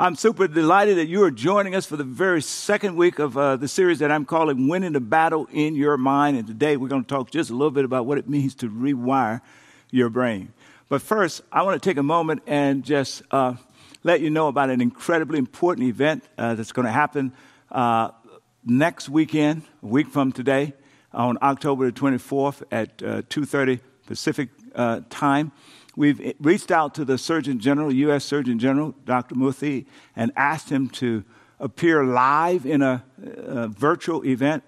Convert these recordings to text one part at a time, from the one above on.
I'm super delighted that you are joining us for the very second week of uh, the series that I'm calling Winning the Battle in Your Mind. And today we're going to talk just a little bit about what it means to rewire your brain. But first, I want to take a moment and just uh, let you know about an incredibly important event uh, that's going to happen uh, next weekend, a week from today, on October the 24th at 2:30 uh, Pacific uh, time. We've reached out to the Surgeon General, U.S. Surgeon General, Dr. Murthy, and asked him to appear live in a, a virtual event.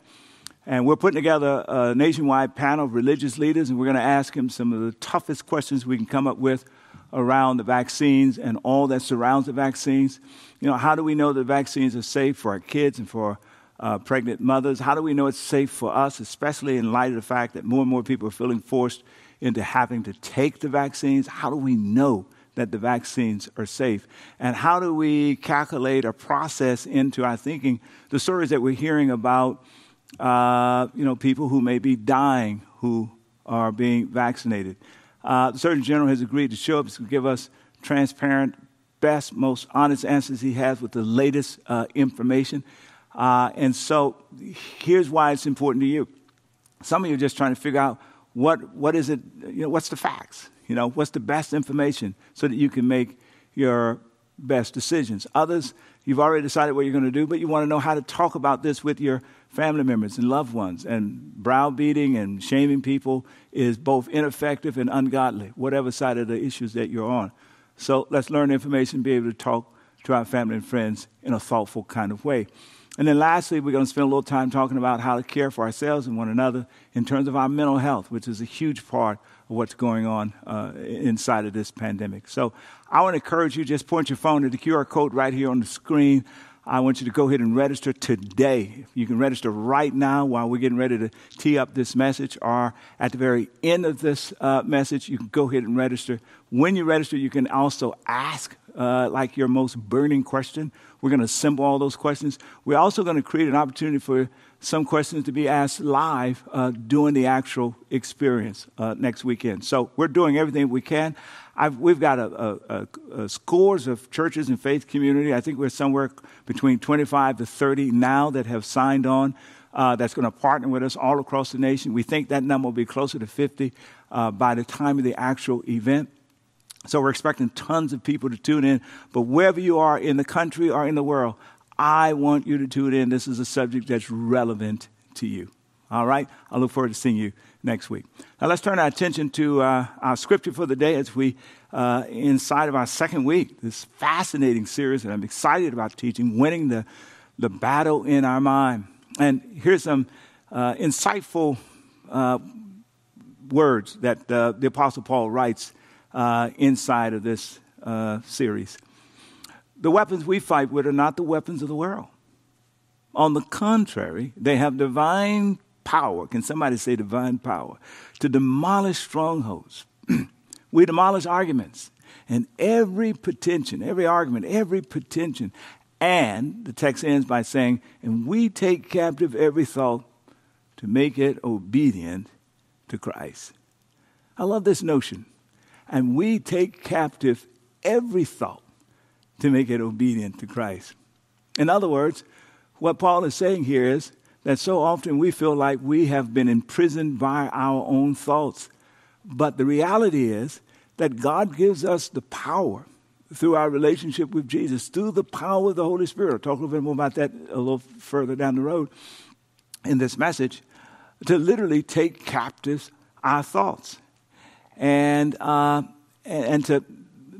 And we're putting together a nationwide panel of religious leaders, and we're going to ask him some of the toughest questions we can come up with around the vaccines and all that surrounds the vaccines. You know, how do we know the vaccines are safe for our kids and for uh, pregnant mothers? How do we know it's safe for us, especially in light of the fact that more and more people are feeling forced into having to take the vaccines? How do we know that the vaccines are safe? And how do we calculate or process into our thinking the stories that we're hearing about, uh, you know, people who may be dying who are being vaccinated? Uh, the Surgeon General has agreed to show up to give us transparent, best, most honest answers he has with the latest uh, information. Uh, and so here's why it's important to you. Some of you are just trying to figure out what, what is it, you know, what's the facts? You know, what's the best information so that you can make your best decisions. Others, you've already decided what you're going to do, but you want to know how to talk about this with your family members and loved ones. And browbeating and shaming people is both ineffective and ungodly, whatever side of the issues that you're on. So let's learn information, be able to talk to our family and friends in a thoughtful kind of way. And then lastly, we're going to spend a little time talking about how to care for ourselves and one another in terms of our mental health, which is a huge part of what's going on uh, inside of this pandemic. So I want to encourage you, just point your phone to the QR code right here on the screen. I want you to go ahead and register today. You can register right now while we're getting ready to tee up this message, or at the very end of this uh, message, you can go ahead and register. When you register, you can also ask uh, like your most burning question we're going to assemble all those questions. We're also going to create an opportunity for some questions to be asked live uh, during the actual experience uh, next weekend. So we're doing everything we can. I've, we've got a, a, a, scores of churches and faith community. I think we're somewhere between 25 to 30 now that have signed on. Uh, that's going to partner with us all across the nation. We think that number will be closer to 50 uh, by the time of the actual event. So we're expecting tons of people to tune in. But wherever you are in the country or in the world, I want you to tune in. This is a subject that's relevant to you. All right? I look forward to seeing you next week. Now let's turn our attention to uh, our scripture for the day as we, uh, inside of our second week, this fascinating series that I'm excited about teaching, winning the, the battle in our mind. And here's some uh, insightful uh, words that uh, the Apostle Paul writes uh, inside of this uh, series. The weapons we fight with are not the weapons of the world. On the contrary, they have divine power. Can somebody say divine power? To demolish strongholds. we demolish arguments and every pretension, every argument, every pretension. And the text ends by saying, and we take captive every thought to make it obedient to Christ. I love this notion and we take captive every thought to make it obedient to Christ. In other words, what Paul is saying here is that so often we feel like we have been imprisoned by our own thoughts. But the reality is that God gives us the power through our relationship with Jesus, through the power of the Holy Spirit. I'll talk a little bit more about that a little further down the road in this message, to literally take captive our thoughts and, uh, and to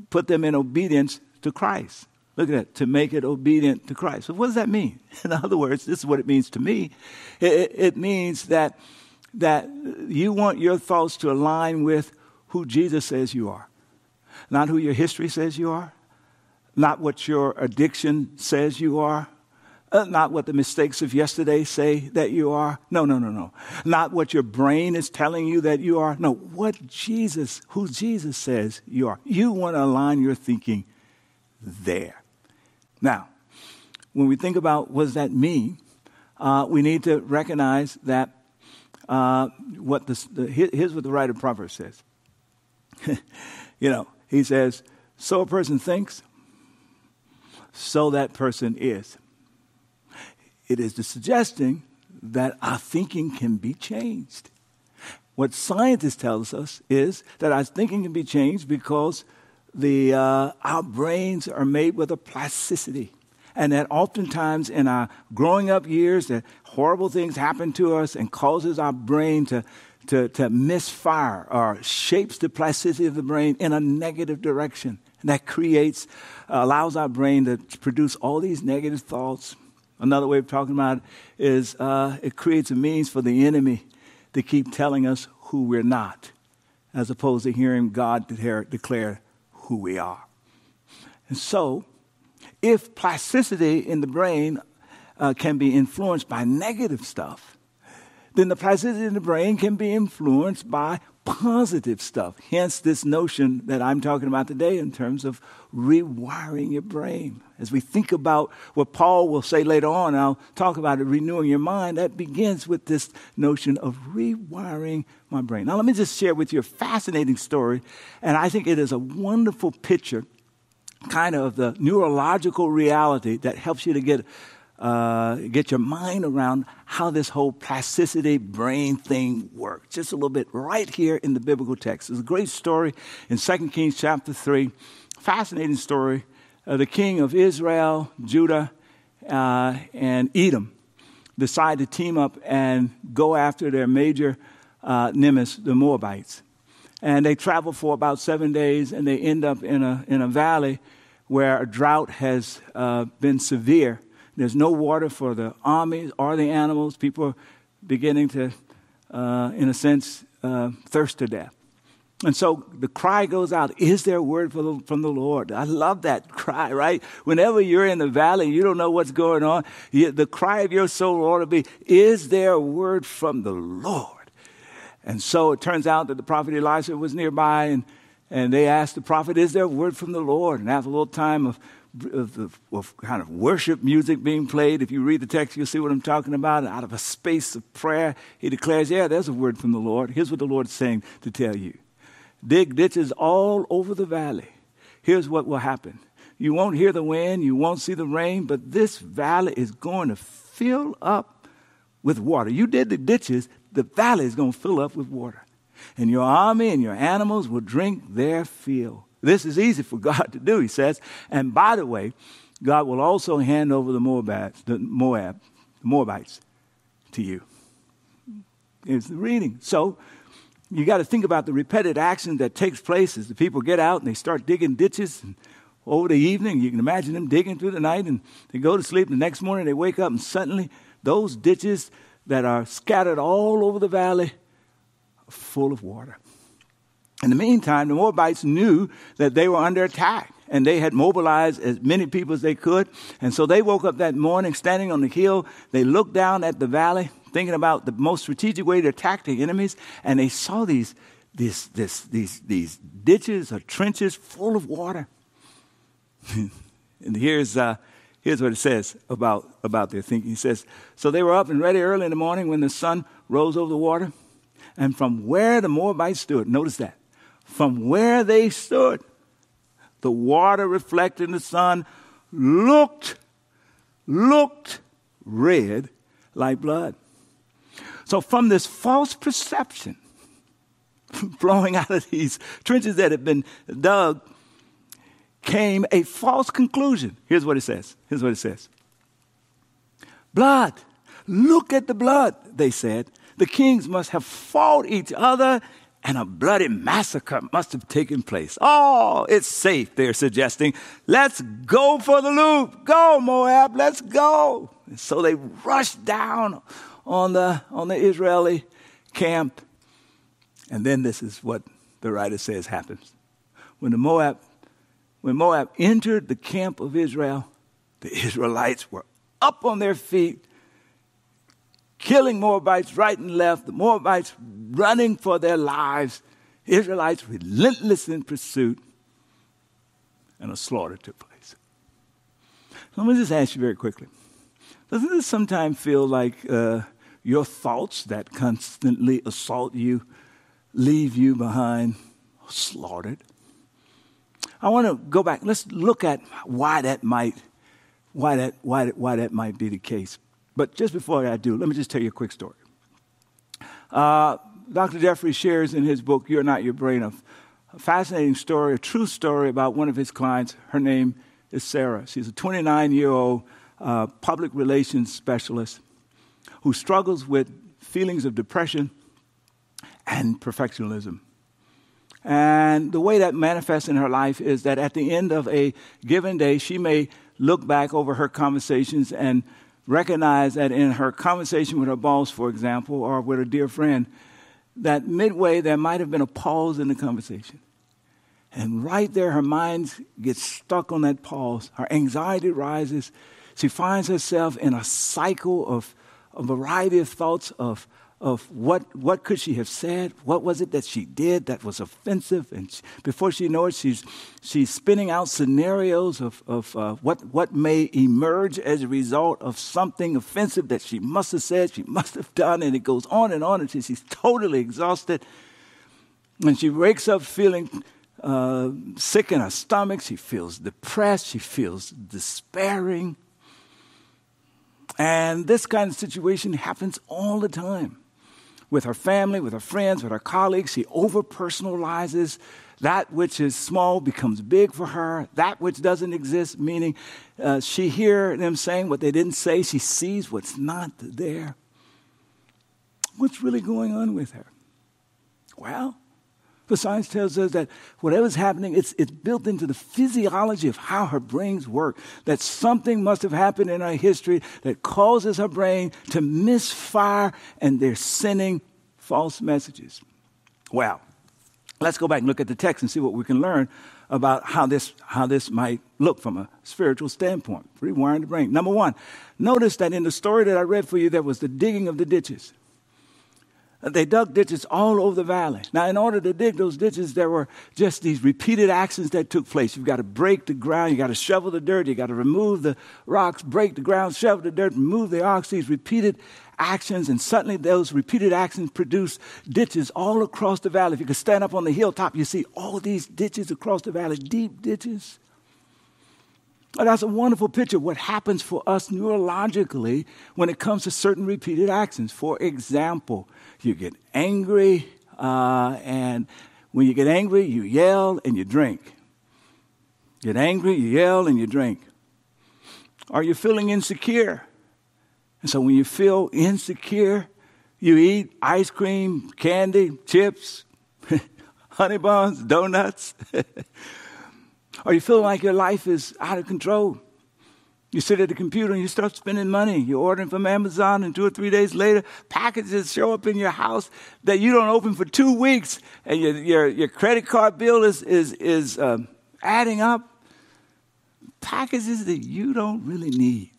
put them in obedience to Christ. Look at that, to make it obedient to Christ. So, what does that mean? In other words, this is what it means to me. It, it means that, that you want your thoughts to align with who Jesus says you are, not who your history says you are, not what your addiction says you are, uh, not what the mistakes of yesterday say that you are. No, no, no, no. Not what your brain is telling you that you are. No, what Jesus, who Jesus says you are. You want to align your thinking there. Now, when we think about what does that mean, uh, we need to recognize that uh, what the, the, here's what the writer of Proverbs says. you know, he says, so a person thinks, so that person is. It is suggesting that our thinking can be changed. What scientists tell us is that our thinking can be changed because the, uh, our brains are made with a plasticity. And that oftentimes in our growing up years, that horrible things happen to us and causes our brain to, to, to misfire or shapes the plasticity of the brain in a negative direction. And that creates, uh, allows our brain to produce all these negative thoughts. Another way of talking about it is uh, it creates a means for the enemy to keep telling us who we're not, as opposed to hearing God declare, who we are. And so, if plasticity in the brain uh, can be influenced by negative stuff, then the plasticity in the brain can be influenced by positive stuff. Hence, this notion that I'm talking about today in terms of rewiring your brain. As we think about what Paul will say later on, I'll talk about it, renewing your mind, that begins with this notion of rewiring my brain. Now, let me just share with you a fascinating story, and I think it is a wonderful picture, kind of the neurological reality that helps you to get uh, get your mind around how this whole plasticity brain thing works. Just a little bit right here in the biblical text. It's a great story in 2 Kings chapter 3. Fascinating story. Uh, the king of Israel, Judah, uh, and Edom decide to team up and go after their major uh, nemesis, the Moabites. And they travel for about seven days and they end up in a, in a valley where a drought has uh, been severe there's no water for the armies or the animals. People are beginning to, uh, in a sense, uh, thirst to death. And so the cry goes out, Is there a word from the Lord? I love that cry, right? Whenever you're in the valley, you don't know what's going on. The cry of your soul ought to be, Is there a word from the Lord? And so it turns out that the prophet Elisha was nearby, and, and they asked the prophet, Is there a word from the Lord? And after a little time of of, of, kind of worship music being played. If you read the text, you'll see what I'm talking about. Out of a space of prayer, he declares, Yeah, there's a word from the Lord. Here's what the Lord's saying to tell you dig ditches all over the valley. Here's what will happen you won't hear the wind, you won't see the rain, but this valley is going to fill up with water. You did the ditches, the valley is going to fill up with water. And your army and your animals will drink their fill. This is easy for God to do, he says. And by the way, God will also hand over the Moabites, the Moab, the Moabites to you. It's the reading. So you got to think about the repeated action that takes place as the people get out and they start digging ditches. And over the evening, you can imagine them digging through the night and they go to sleep. The next morning, they wake up and suddenly those ditches that are scattered all over the valley are full of water. In the meantime, the Moabites knew that they were under attack and they had mobilized as many people as they could. And so they woke up that morning standing on the hill. They looked down at the valley, thinking about the most strategic way to attack the enemies, and they saw these, these, this, these, these ditches or trenches full of water. and here's, uh, here's what it says about, about their thinking. He says, So they were up and ready early in the morning when the sun rose over the water. And from where the Moabites stood, notice that from where they stood, the water reflecting the sun looked, looked red like blood. So, from this false perception flowing out of these trenches that had been dug, came a false conclusion. Here's what it says. Here's what it says Blood. Look at the blood, they said. The kings must have fought each other and a bloody massacre must have taken place. Oh, it's safe, they're suggesting. Let's go for the loop. Go, Moab, let's go. And so they rushed down on the, on the Israeli camp. And then this is what the writer says happens. When the Moab, when Moab entered the camp of Israel, the Israelites were up on their feet, killing Moabites right and left, the Moabites running for their lives, Israelites relentless in pursuit, and a slaughter took place. Let me just ask you very quickly doesn't this sometimes feel like uh, your thoughts that constantly assault you leave you behind slaughtered? I want to go back. Let's look at why that might why that, why, why that might be the case. But just before I do, let me just tell you a quick story. Uh, Dr. Jeffrey shares in his book, You're Not Your Brain, a, fascinating story, a true story about one of his clients. Her name is Sarah. She's a 29 year old uh, public relations specialist who struggles with feelings of depression and perfectionism. And the way that manifests in her life is that at the end of a given day, she may look back over her conversations and recognize that in her conversation with her boss, for example, or with a dear friend, that midway there might have been a pause in the conversation. And right there, her mind gets stuck on that pause. Her anxiety rises. She finds herself in a cycle of a variety of thoughts of of what, what could she have said? What was it that she did that was offensive? And she, before she knows it, she's, she's spinning out scenarios of, of uh, what, what may emerge as a result of something offensive that she must have said, she must have done, and it goes on and on until she's totally exhausted. And she wakes up feeling uh, sick in her stomach, she feels depressed, she feels despairing. And this kind of situation happens all the time with her family, with her friends, with her colleagues. She overpersonalizes. That which is small becomes big for her. That which doesn't exist, meaning uh, she hears them saying what they didn't say. She sees what's not there. What's really going on with her? Well, the science tells us that whatever's happening, it's, it's built into the physiology of how her brains work. That something must have happened in her history that causes her brain to misfire, and they're sending false messages. Well, let's go back and look at the text and see what we can learn about how this, how this might look from a spiritual standpoint. Rewiring the brain. Number one, notice that in the story that I read for you, there was the digging of the ditches. They dug ditches all over the valley. Now, in order to dig those ditches, there were just these repeated actions that took place. You've got to break the ground, you've got to shovel the dirt, you've got to remove the rocks, break the ground, shovel the dirt, remove the rocks. These repeated actions, and suddenly those repeated actions produce ditches all across the valley. If you could stand up on the hilltop, you see all these ditches across the valley, deep ditches. Oh, that's a wonderful picture of what happens for us neurologically when it comes to certain repeated actions. For example, you get angry, uh, and when you get angry, you yell and you drink. Get angry, you yell and you drink. Are you feeling insecure? And so when you feel insecure, you eat ice cream, candy, chips, honey buns, donuts. Or you feel like your life is out of control. You sit at the computer and you start spending money. You're ordering from Amazon, and two or three days later, packages show up in your house that you don't open for two weeks, and your, your, your credit card bill is, is, is um, adding up. Packages that you don't really need.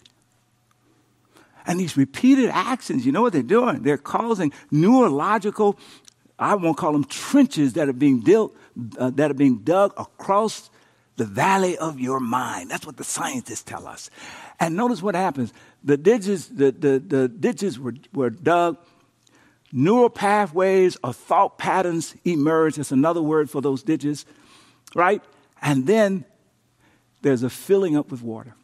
And these repeated actions, you know what they're doing? They're causing neurological, I won't call them trenches that are being built, uh, that are being dug across the valley of your mind. That's what the scientists tell us. And notice what happens. The ditches, the, the, the ditches were, were dug. Neural pathways or thought patterns emerge. That's another word for those ditches, right? And then there's a filling up with water.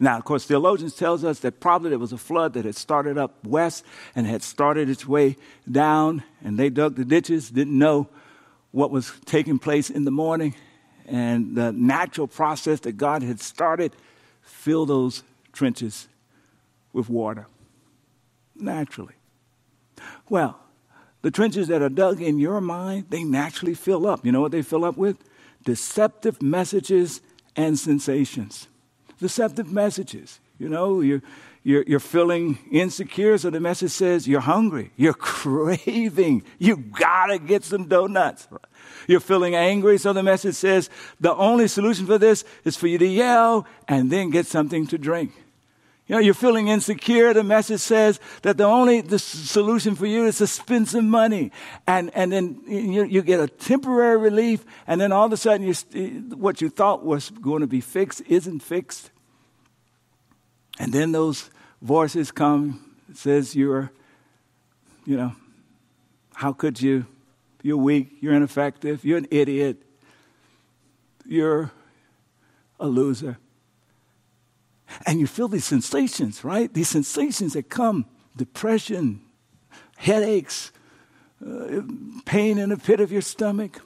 Now, of course, theologians tells us that probably there was a flood that had started up west and had started its way down, and they dug the ditches, didn't know what was taking place in the morning, and the natural process that God had started, fill those trenches with water naturally. Well, the trenches that are dug in your mind, they naturally fill up. You know what they fill up with? Deceptive messages and sensations. Deceptive messages. You know, you're, you're, you're feeling insecure, so the message says you're hungry, you're craving, you gotta get some donuts. You're feeling angry, so the message says the only solution for this is for you to yell and then get something to drink. You know, you're feeling insecure. The message says that the only the solution for you is to spend some money, and and then you, you get a temporary relief, and then all of a sudden, you, what you thought was going to be fixed isn't fixed, and then those voices come. Says you're, you know, how could you? You're weak. You're ineffective. You're an idiot. You're a loser. And you feel these sensations, right? These sensations that come depression, headaches, uh, pain in the pit of your stomach.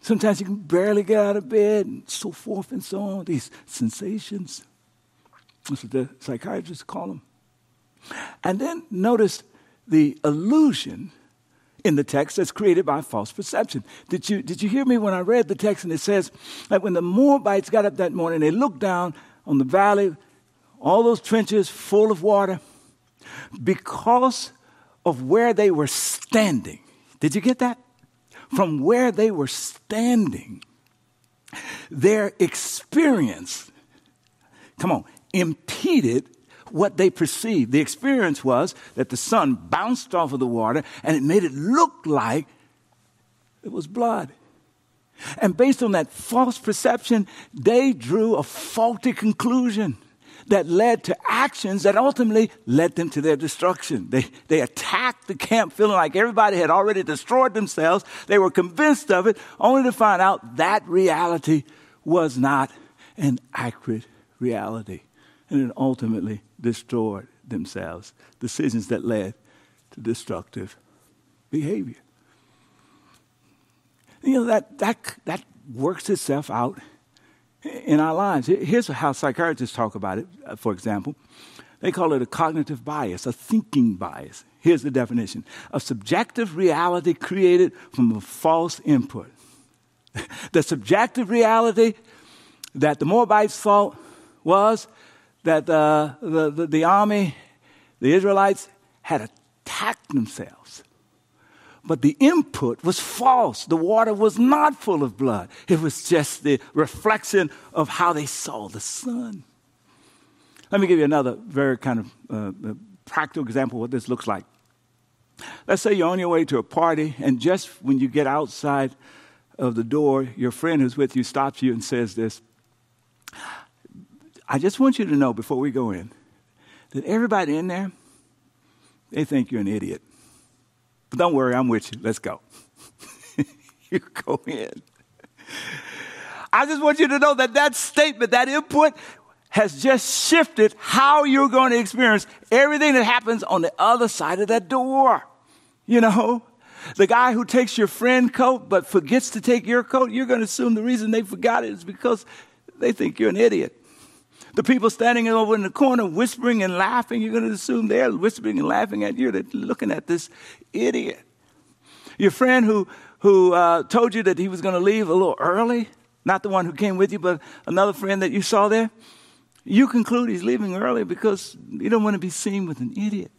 Sometimes you can barely get out of bed, and so forth and so on. These sensations. That's what the psychiatrists call them. And then notice the illusion in the text that's created by false perception. Did you, did you hear me when I read the text and it says that when the Moabites got up that morning, they looked down on the valley, all those trenches full of water, because of where they were standing. Did you get that? From where they were standing, their experience, come on, impeded what they perceived. The experience was that the sun bounced off of the water and it made it look like it was blood. And based on that false perception, they drew a faulty conclusion that led to actions that ultimately led them to their destruction. They, they attacked the camp feeling like everybody had already destroyed themselves. They were convinced of it, only to find out that reality was not an accurate reality. And it ultimately destroyed themselves. Decisions that led to destructive behavior. You know, that, that, that works itself out in our lives. Here's how psychiatrists talk about it, uh, for example. They call it a cognitive bias, a thinking bias. Here's the definition a subjective reality created from a false input. the subjective reality that the Moabites thought was that uh, the, the, the army, the Israelites, had attacked themselves. But the input was false. The water was not full of blood. It was just the reflection of how they saw the sun. Let me give you another very kind of uh, uh, practical example of what this looks like. Let's say you're on your way to a party, and just when you get outside of the door, your friend who's with you stops you and says this I just want you to know before we go in that everybody in there, they think you're an idiot. But don't worry, I'm with you. Let's go. you go in. I just want you to know that that statement, that input, has just shifted how you're going to experience everything that happens on the other side of that door. You know, the guy who takes your friend coat but forgets to take your coat, you're going to assume the reason they forgot it is because they think you're an idiot. The people standing over in the corner whispering and laughing, you're going to assume they're whispering and laughing at you. They're looking at this idiot. Your friend who, who uh, told you that he was going to leave a little early, not the one who came with you, but another friend that you saw there, you conclude he's leaving early because you don't want to be seen with an idiot.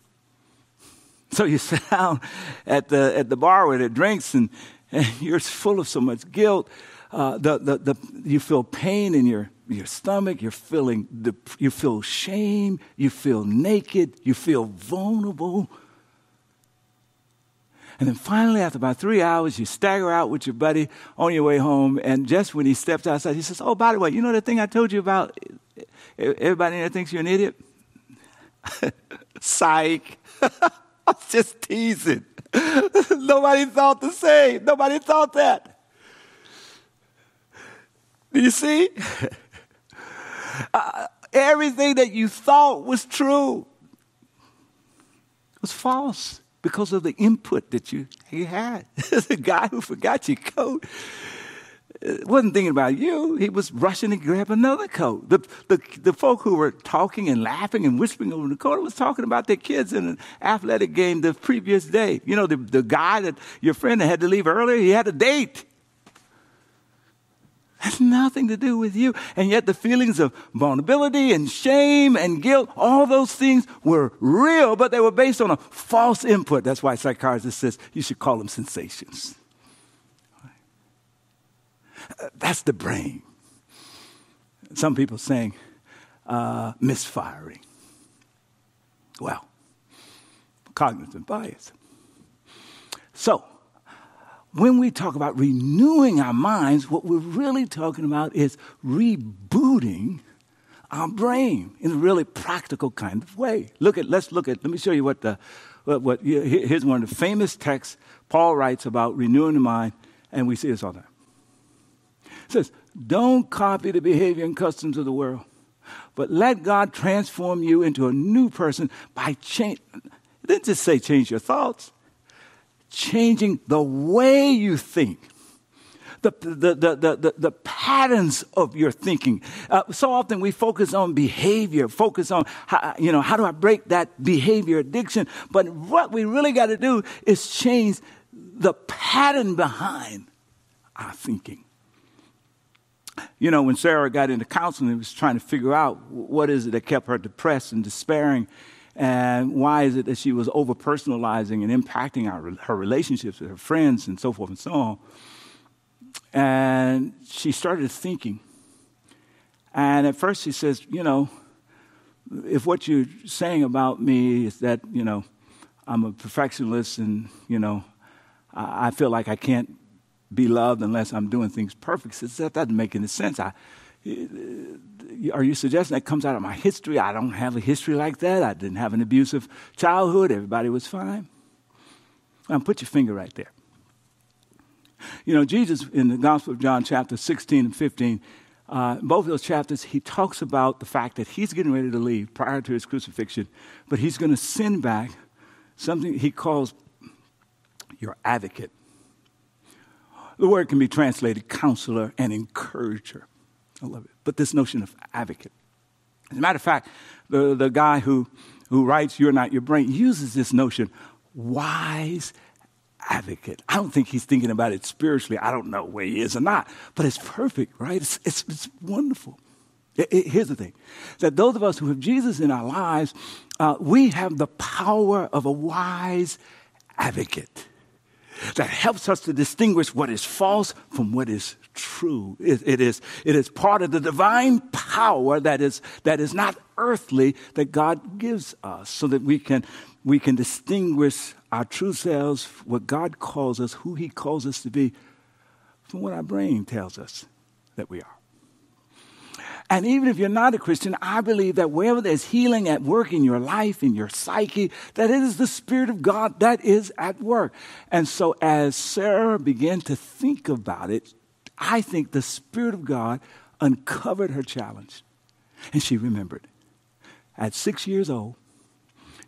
So you sit down at the, at the bar where the drinks and, and you're full of so much guilt. Uh, the, the, the, you feel pain in your your stomach, you're feeling, you feel shame, you feel naked, you feel vulnerable. And then finally, after about three hours, you stagger out with your buddy on your way home. And just when he steps outside, he says, Oh, by the way, you know the thing I told you about? Everybody in there thinks you're an idiot? Psych. I was just teasing. Nobody thought the same. Nobody thought that. Do you see? Uh, everything that you thought was true was false because of the input that you, you had. the guy who forgot your coat uh, wasn't thinking about you. He was rushing to grab another coat. The, the, the folk who were talking and laughing and whispering over the corner was talking about their kids in an athletic game the previous day. You know, the, the guy that your friend had to leave earlier, he had a date has nothing to do with you. And yet the feelings of vulnerability and shame and guilt, all those things were real, but they were based on a false input. That's why psychiatrist says you should call them sensations. That's the brain. Some people saying uh, misfiring. Well, cognitive bias. So, when we talk about renewing our minds, what we're really talking about is rebooting our brain in a really practical kind of way. Look at, let's look at, let me show you what the, what, what here's one of the famous texts Paul writes about renewing the mind, and we see this all the time. It says, don't copy the behavior and customs of the world, but let God transform you into a new person by change. It didn't just say change your thoughts, changing the way you think. The, the, the, the, the, patterns of your thinking. Uh, so often we focus on behavior, focus on, how, you know, how do I break that behavior addiction? But what we really got to do is change the pattern behind our thinking. You know, when Sarah got into counseling, was trying to figure out what is it that kept her depressed and despairing, and why is it that she was over personalizing and impacting our, her relationships with her friends and so forth and so on. And she started thinking. And at first she says, you know, if what you're saying about me is that, you know, I'm a perfectionist and, you know, I feel like I can't be loved unless I'm doing things perfect. Says, that doesn't make any sense. I, are you suggesting that comes out of my history? I don't have a history like that. I didn't have an abusive childhood. Everybody was fine. Um, put your finger right there. You know, Jesus in the Gospel of John, chapter 16 and 15, uh, both of those chapters, he talks about the fact that he's getting ready to leave prior to his crucifixion, but he's going to send back something he calls your advocate. The word can be translated counselor and encourager. I love it. But this notion of advocate. As a matter of fact, the, the guy who, who writes You're Not Your Brain uses this notion, wise advocate. I don't think he's thinking about it spiritually. I don't know where he is or not, but it's perfect, right? It's, it's, it's wonderful. It, it, here's the thing that those of us who have Jesus in our lives, uh, we have the power of a wise advocate that helps us to distinguish what is false from what is true. It, it, is, it is part of the divine power that is, that is not earthly that God gives us so that we can, we can distinguish our true selves, what God calls us, who He calls us to be, from what our brain tells us that we are. And even if you're not a Christian, I believe that wherever there's healing at work in your life, in your psyche, that it is the Spirit of God that is at work. And so as Sarah began to think about it, I think the Spirit of God uncovered her challenge. And she remembered. At six years old,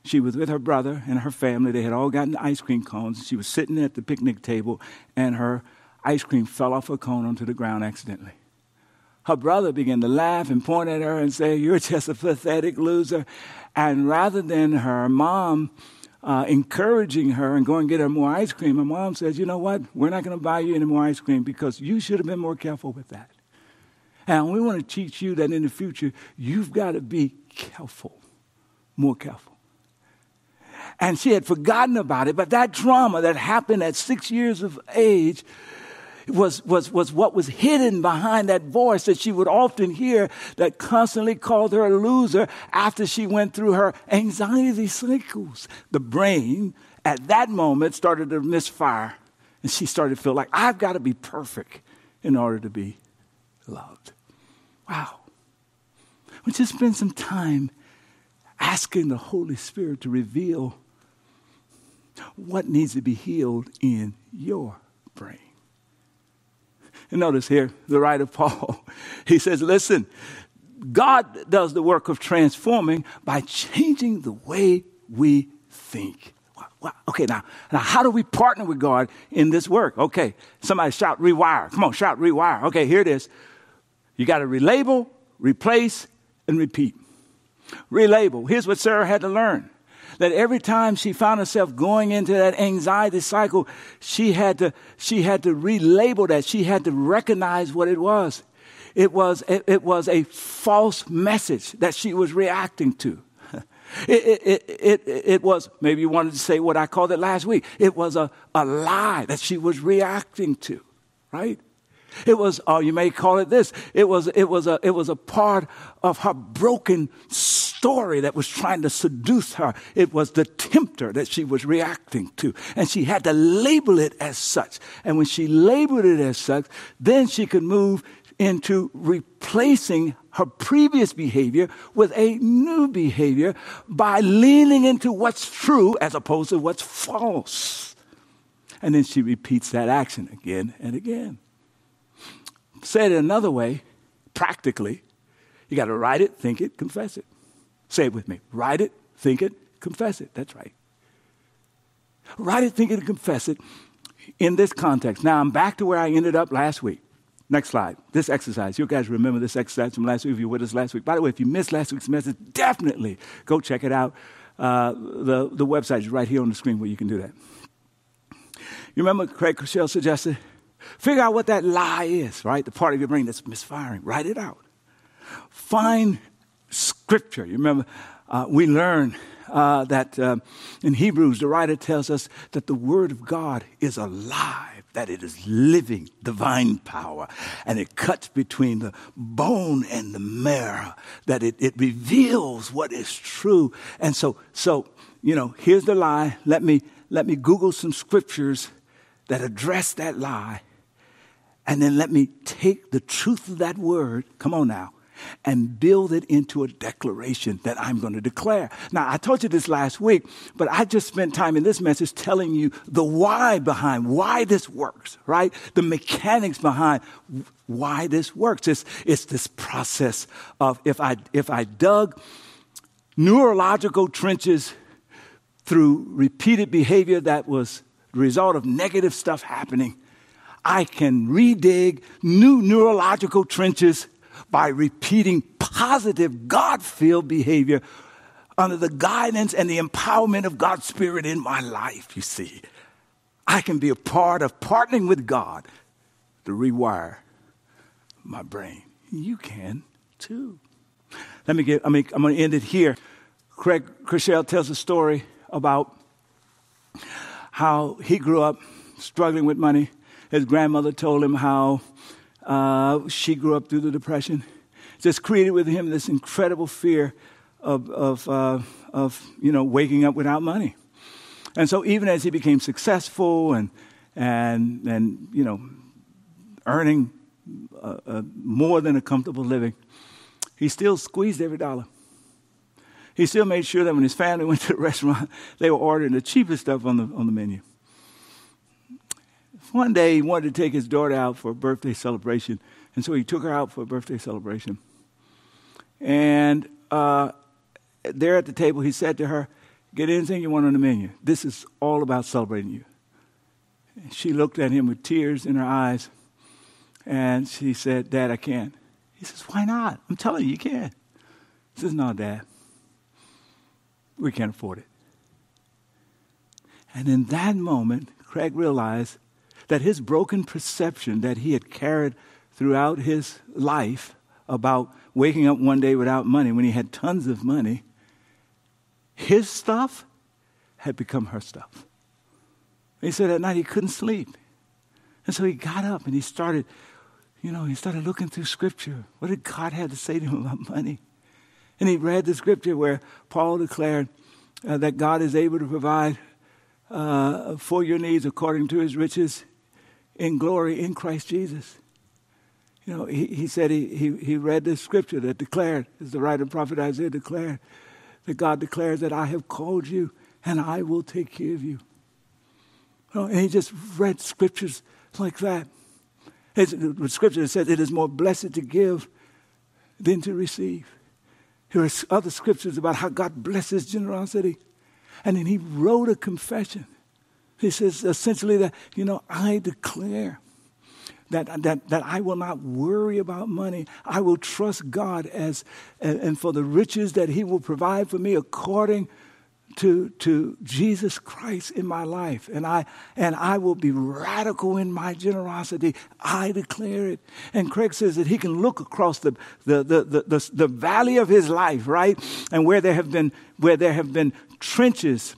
she was with her brother and her family. They had all gotten ice cream cones. She was sitting at the picnic table, and her ice cream fell off a cone onto the ground accidentally her brother began to laugh and point at her and say, You're just a pathetic loser. And rather than her mom uh, encouraging her and going get her more ice cream, her mom says, You know what? We're not going to buy you any more ice cream because you should have been more careful with that. And we want to teach you that in the future, you've got to be careful, more careful. And she had forgotten about it, but that trauma that happened at six years of age was, was, was what was hidden behind that voice that she would often hear that constantly called her a loser after she went through her anxiety cycles. The brain at that moment started to misfire, and she started to feel like, I've got to be perfect in order to be loved. Wow. We just spend some time asking the Holy Spirit to reveal what needs to be healed in your brain. And notice here, the writer Paul, he says, listen, God does the work of transforming by changing the way we think. Okay, now, now how do we partner with God in this work? Okay, somebody shout rewire. Come on, shout rewire. Okay, here it is. You got to relabel, replace, and repeat. Relabel. Here's what Sarah had to learn that every time she found herself going into that anxiety cycle, she had to, she had to relabel that. She had to recognize what it was. It was, it, it was a false message that she was reacting to. It, it, it, it, was, maybe you wanted to say what I called it last week. It was a, a lie that she was reacting to, right? It was, or you may call it this, it was, it was, a, it was a part of her broken story that was trying to seduce her. It was the tempter that she was reacting to. And she had to label it as such. And when she labeled it as such, then she could move into replacing her previous behavior with a new behavior by leaning into what's true as opposed to what's false. And then she repeats that action again and again. Said it another way, practically, You got to write it, think it, confess it. Say it with me. Write it, think it, confess it. That's right. Write it, think it, and confess it in this context. Now I'm back to where I ended up last week. Next slide. This exercise. You guys remember this exercise from last week if you were with us last week. By the way, if you missed last week's message, definitely go check it out. Uh, the, the website is right here on the screen where you can do that. You remember Craig Groeschel suggested? Figure out what that lie is, right? The part of your brain that's misfiring. Write it out. Find scripture. You remember, uh, we learn uh, that uh, in Hebrews, the writer tells us that the Word of God is alive, that it is living, divine power, and it cuts between the bone and the marrow, that it, it reveals what is true. And so, so, you know, here's the lie. Let me, let me Google some scriptures that address that lie. And then let me take the truth of that word, come on now, and build it into a declaration that I'm going to declare. Now, I told you this last week, but I just spent time in this message telling you the why behind why this works, right? The mechanics behind why this works. It's, it's this process of if I, if I dug neurological trenches through repeated behavior that was the result of negative stuff happening, I can redig new neurological trenches by repeating positive, God filled behavior under the guidance and the empowerment of God's Spirit in my life, you see. I can be a part of partnering with God to rewire my brain. You can too. Let me get, I mean, I'm going to end it here. Craig Groeschel tells a story about how he grew up struggling with money. His grandmother told him how uh, she grew up through the Depression. Just created with him this incredible fear of, of, uh, of, you know, waking up without money. And so even as he became successful and, and, and you know, earning uh, uh, more than a comfortable living, he still squeezed every dollar. He still made sure that when his family went to the restaurant, they were ordering the cheapest stuff on the, on the menu. One day he wanted to take his daughter out for a birthday celebration, and so he took her out for a birthday celebration. And uh, there at the table, he said to her, Get anything you want on the menu. This is all about celebrating you. And she looked at him with tears in her eyes, and she said, Dad, I can't. He says, Why not? I'm telling you, you can. He says, No, Dad, we can't afford it. And in that moment, Craig realized that his broken perception that he had carried throughout his life about waking up one day without money when he had tons of money, his stuff had become her stuff. He said at night he couldn't sleep. And so he got up and he started, you know, he started looking through scripture. What did God have to say to him about money? And he read the scripture where Paul declared uh, that God is able to provide uh, for your needs according to his riches in glory in Christ Jesus. You know, he, he said he, he, he read this scripture that declared, as the writer of prophet Isaiah declared, that God declares that I have called you and I will take care of you. you know, and he just read scriptures like that. It's, the scripture says it is more blessed to give than to receive. There are other scriptures about how God blesses generosity. And then he wrote a confession. He says essentially that, you know, I declare that, that, that I will not worry about money. I will trust God as, and, and for the riches that He will provide for me according to, to Jesus Christ in my life. And I, and I will be radical in my generosity. I declare it. And Craig says that he can look across the, the, the, the, the, the valley of his life, right? And where there have been, where there have been trenches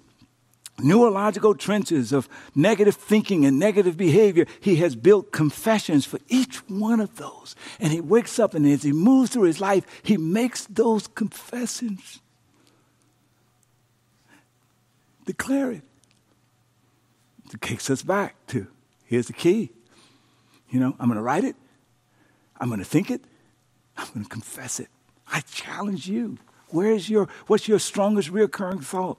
neurological trenches of negative thinking and negative behavior, he has built confessions for each one of those. And he wakes up and as he moves through his life, he makes those confessions. Declare it. It takes us back to here's the key. You know, I'm going to write it, I'm going to think it, I'm going to confess it. I challenge you. Where's your, what's your strongest recurring thought?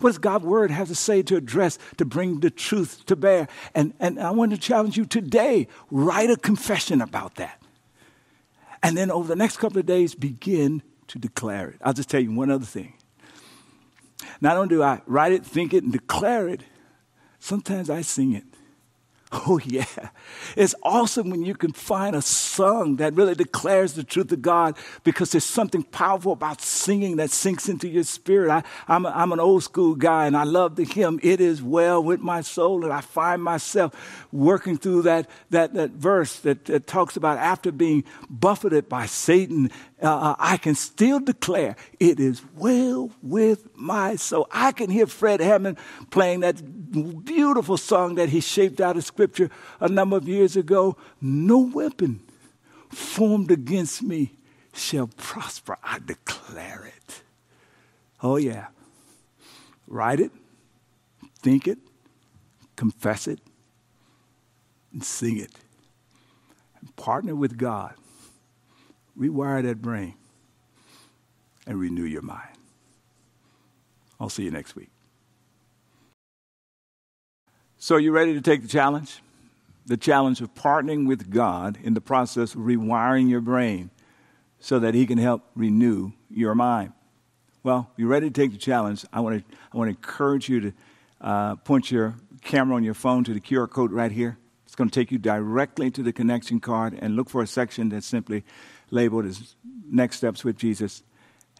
What does God's word have to say to address, to bring the truth to bear? And, and I want to challenge you today write a confession about that. And then over the next couple of days, begin to declare it. I'll just tell you one other thing. Not only do I write it, think it, and declare it, sometimes I sing it. Oh, yeah. It's awesome when you can find a song that really declares the truth of God because there's something powerful about singing that sinks into your spirit. I, am an old school guy and I love the hymn, It Is Well With My Soul. And I find myself working through that, that, that verse that, that talks about after being buffeted by Satan uh, uh, I can still declare it is well with my soul. I can hear Fred Hammond playing that beautiful song that he shaped out of Scripture a number of years ago. No weapon formed against me shall prosper. I declare it. Oh, yeah. Write it, think it, confess it, and sing it. And partner with God rewire that brain, and renew your mind. I'll see you next week. So, you ready to take the challenge? The challenge of partnering with God in the process of rewiring your brain so that He can help renew your mind. Well, you ready to take the challenge? I want to, I want to encourage you to uh, point your camera on your phone to the QR code right here. It's going to take you directly to the connection card and look for a section that's simply labeled as Next Steps with Jesus.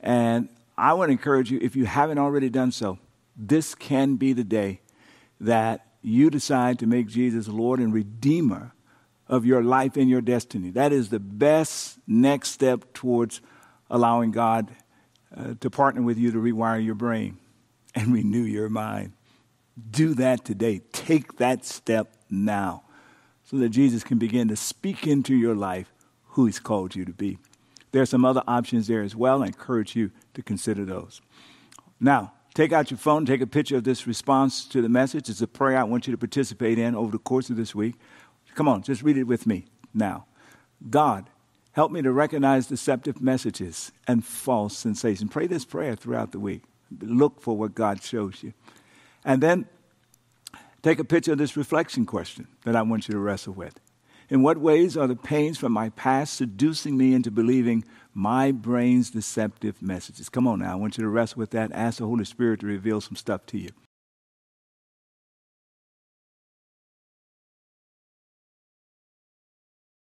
And I want to encourage you, if you haven't already done so, this can be the day that you decide to make Jesus Lord and Redeemer of your life and your destiny. That is the best next step towards allowing God uh, to partner with you to rewire your brain and renew your mind. Do that today. Take that step now so that Jesus can begin to speak into your life who He's called you to be. There are some other options there as well. I encourage you to consider those. Now, take out your phone, take a picture of this response to the message. It's a prayer I want you to participate in over the course of this week. Come on, just read it with me now. God, help me to recognize deceptive messages and false sensations. Pray this prayer throughout the week. Look for what God shows you. And then take a picture of this reflection question that I want you to wrestle with. In what ways are the pains from my past seducing me into believing my brain's deceptive messages? Come on now, I want you to wrestle with that. Ask the Holy Spirit to reveal some stuff to you.